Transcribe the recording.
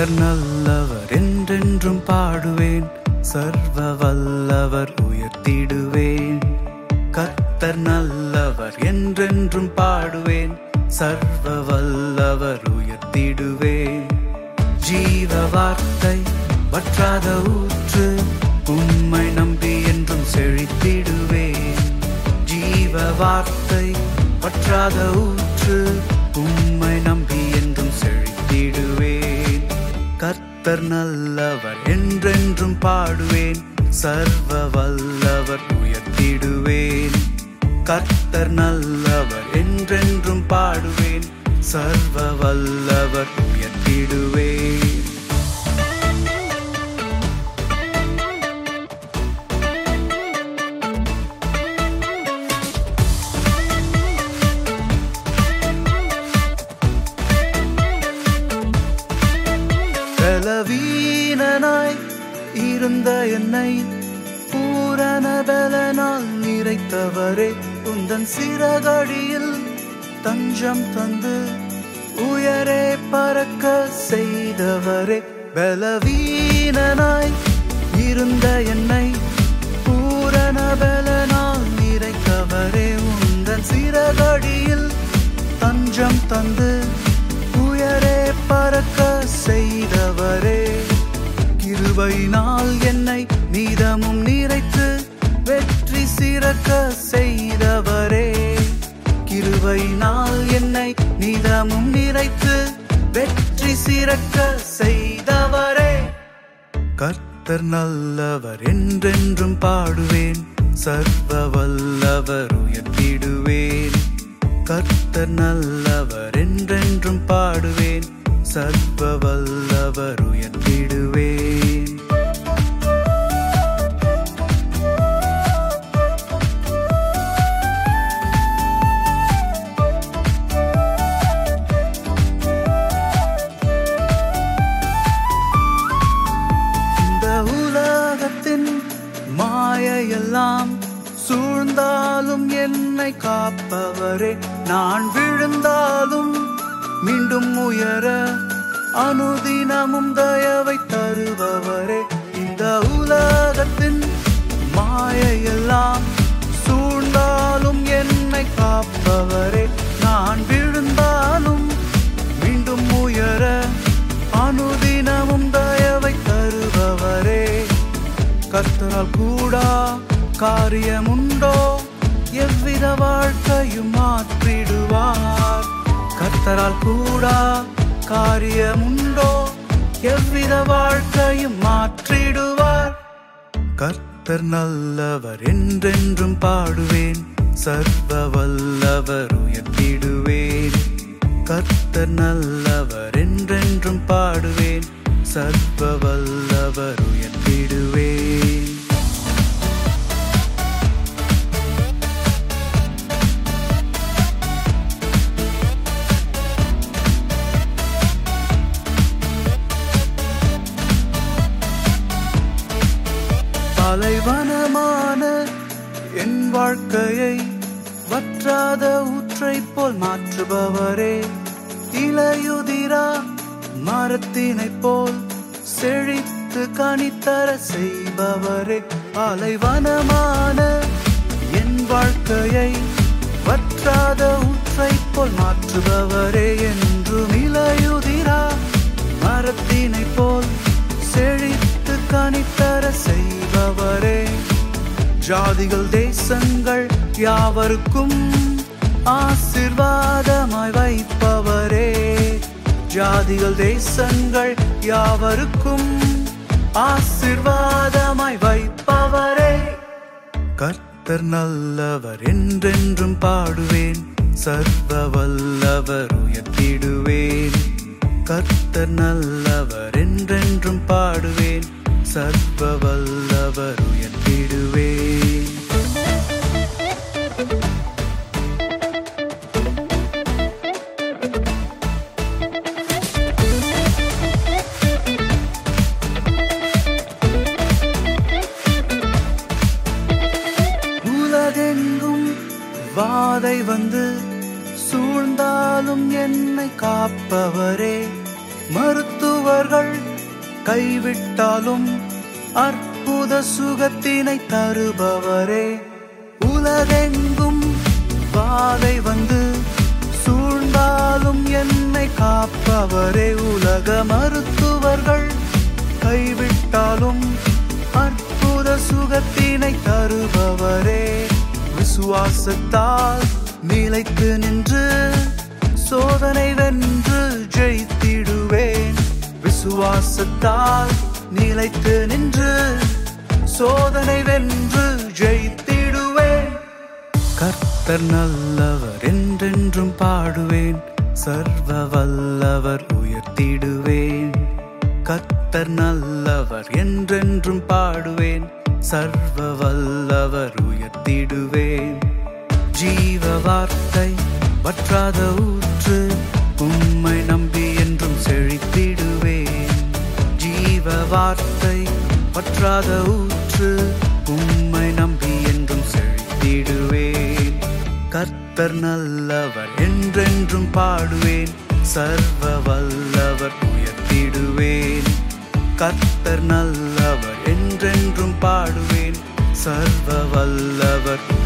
கர்த்தர் நல்லவர் என்றென்றும் பாடுவேன். சர்வ வல்லவர் உயர்த்திடுவேன். கர்த்தர் நல்லவர் என்றென்றும் பாடுவேன். சர்வ வல்லவர் உயர்த்திடுவேன். ஜீவ வார்த்தை வற்றாத ஊற்று உம்மை நம்பி என்றும் செழித்திடுவேன். ஜீவ வார்த்தை வற்றாத ஊற்று உம்மை கர்த்தர் நல்லவர் என்றென்றும் பாடுவேன். சர்வ வல்லவர் உயர்த்திடுவேன். கர்த்தர் நல்லவர் என்றென்றும் பாடுவேன். சர்வ வல்லவர் உயர்த்திடுவேன். என்னை பூரண பலனால் நிறைத்தவரே உந்தன் சிறகடியில் தஞ்சம் தந்து உயரே பறக்க செய்தவரே. பலவீனனாய் இருந்த என்னை பூரண பலனால் நிறைத்தவரே உந்தன் சிறகடியில் தஞ்சம் தந்து உயரே பறக்க செய்தவரே. கிருபையினால் என்னை நீதமும் நிறைத்து வெற்றி சிறக்க செய்தவரே. கிருபையினால் என்னை நீதமும் நிறைத்து வெற்றி சிறக்க செய்தவரே. கர்த்தர் நல்லவர் என்றென்றும் பாடுவேன் சர்வ வல்லவர் உயர்த்திடுவேன். கர்த்தர் நல்லவர் என்றென்றும் பாடுவேன் சர்வ வல்லவர் உயர்த்திடுவேன். என்னை காப்பவரே நான் விழுந்தாலும் மீண்டும் உயர அனுதினமும் தயவை தருபவரே. இந்த உலகத்தின் மாயையெல்லாம் சூழ்ந்தாலும் என்னை காப்பவரே. நான் விழுந்தாலும் மீண்டும் உயர அனுதினமும் தயவை தருபவரே. கர்த்தரால் கூடா காரியமுண்டோ? எவ்வித வாழ்க்கையும் மாற்றிடுவார். கர்த்தரால் கூடா காரியமுண்டோ எவ்வித வாழ்க்கையும் மாற்றிடுவார். கர்த்தர் நல்லவர் என்றென்றும் பாடுவேன் சர்வ வல்லவர் உயர்த்திடுவேன். கர்த்தர் நல்லவர் என்றென்றும் பாடுவேன் சர்வ வல்லவர் உயர்த்திடுவேன். அலைவனமான என் வாழ்க்கையை வற்றாத ஊற்றை போல் மாற்றுபவரே இளையுதிரா மரத்தினைப் போல் செழித்து கணித்தர செய்பவரே. அலைவனமான என் வாழ்க்கையை வற்றாத ஊற்றை போல் மாற்றுபவரே என்றும் இளையுதிரா மரத்தினைப் போல் ஜாதிகள் தேசங்கள் யாவருக்கும் ஆசிர்வாதமாய் வைப்பவரே. ஜாதிகள் தேசங்கள் யாவருக்கும் ஆசிர்வாதமாய் வைப்பவரே. கர்த்தர் நல்லவர் என்றென்றும் பாடுவேன் சர்வ வல்லவர் உயர்த்திடுவேன். கர்த்தர் நல்லவர் என்றென்றும் பாடுவேன் சர்வ வல்லவர் உயர்த்திடுவேன். வாதை வந்து சூழ்ந்தாலும் என்னை காப்பவரே. மருத்துவர்கள் கைவிட்டாலும் அற்புத சுகத்தினை தருபவரே. உலகெங்கும் பாதை வந்து சூழ்ந்தாலும் என்னை காப்பவரே. உலக மருத்துவர்கள் கைவிட்டாலும் அற்புத சுகத்தினை தருபவரே. விசுவாசத்தால் நிலைத்து நின்று சோதனை வென்று ஜெயித்திடுவேன். விசுவாசத்தால் நிலைத்து நின்று சோதனை வென்று ஜெயித்திடுவேன். கர்த்தர் நல்லவர் என்றென்றும் பாடுவேன். சர்வ வல்லவர் உயர்த்திடுவேன். கர்த்தர் நல்லவர் என்றென்றும் பாடுவேன். சர்வ வல்லவர் உயர்த்திடுவேன் ஜீவ வார்த்தை வற்றாத ஊற்று உம்மை நம்பி என்றும் செழித்திடுவேன். ஜீவ வார்த்தை வற்றாத ஊற்று உம்மை நம்பி என்றும் செழித்திடுவேன். கர்த்தர் நல்லவர் என்றென்றும் பாடுவேன். சர்வ வல்லவர் உயர்த்திடுவேன். கர்த்தர் நல்ல பாடுவேன். சர்வ வல்லவர்.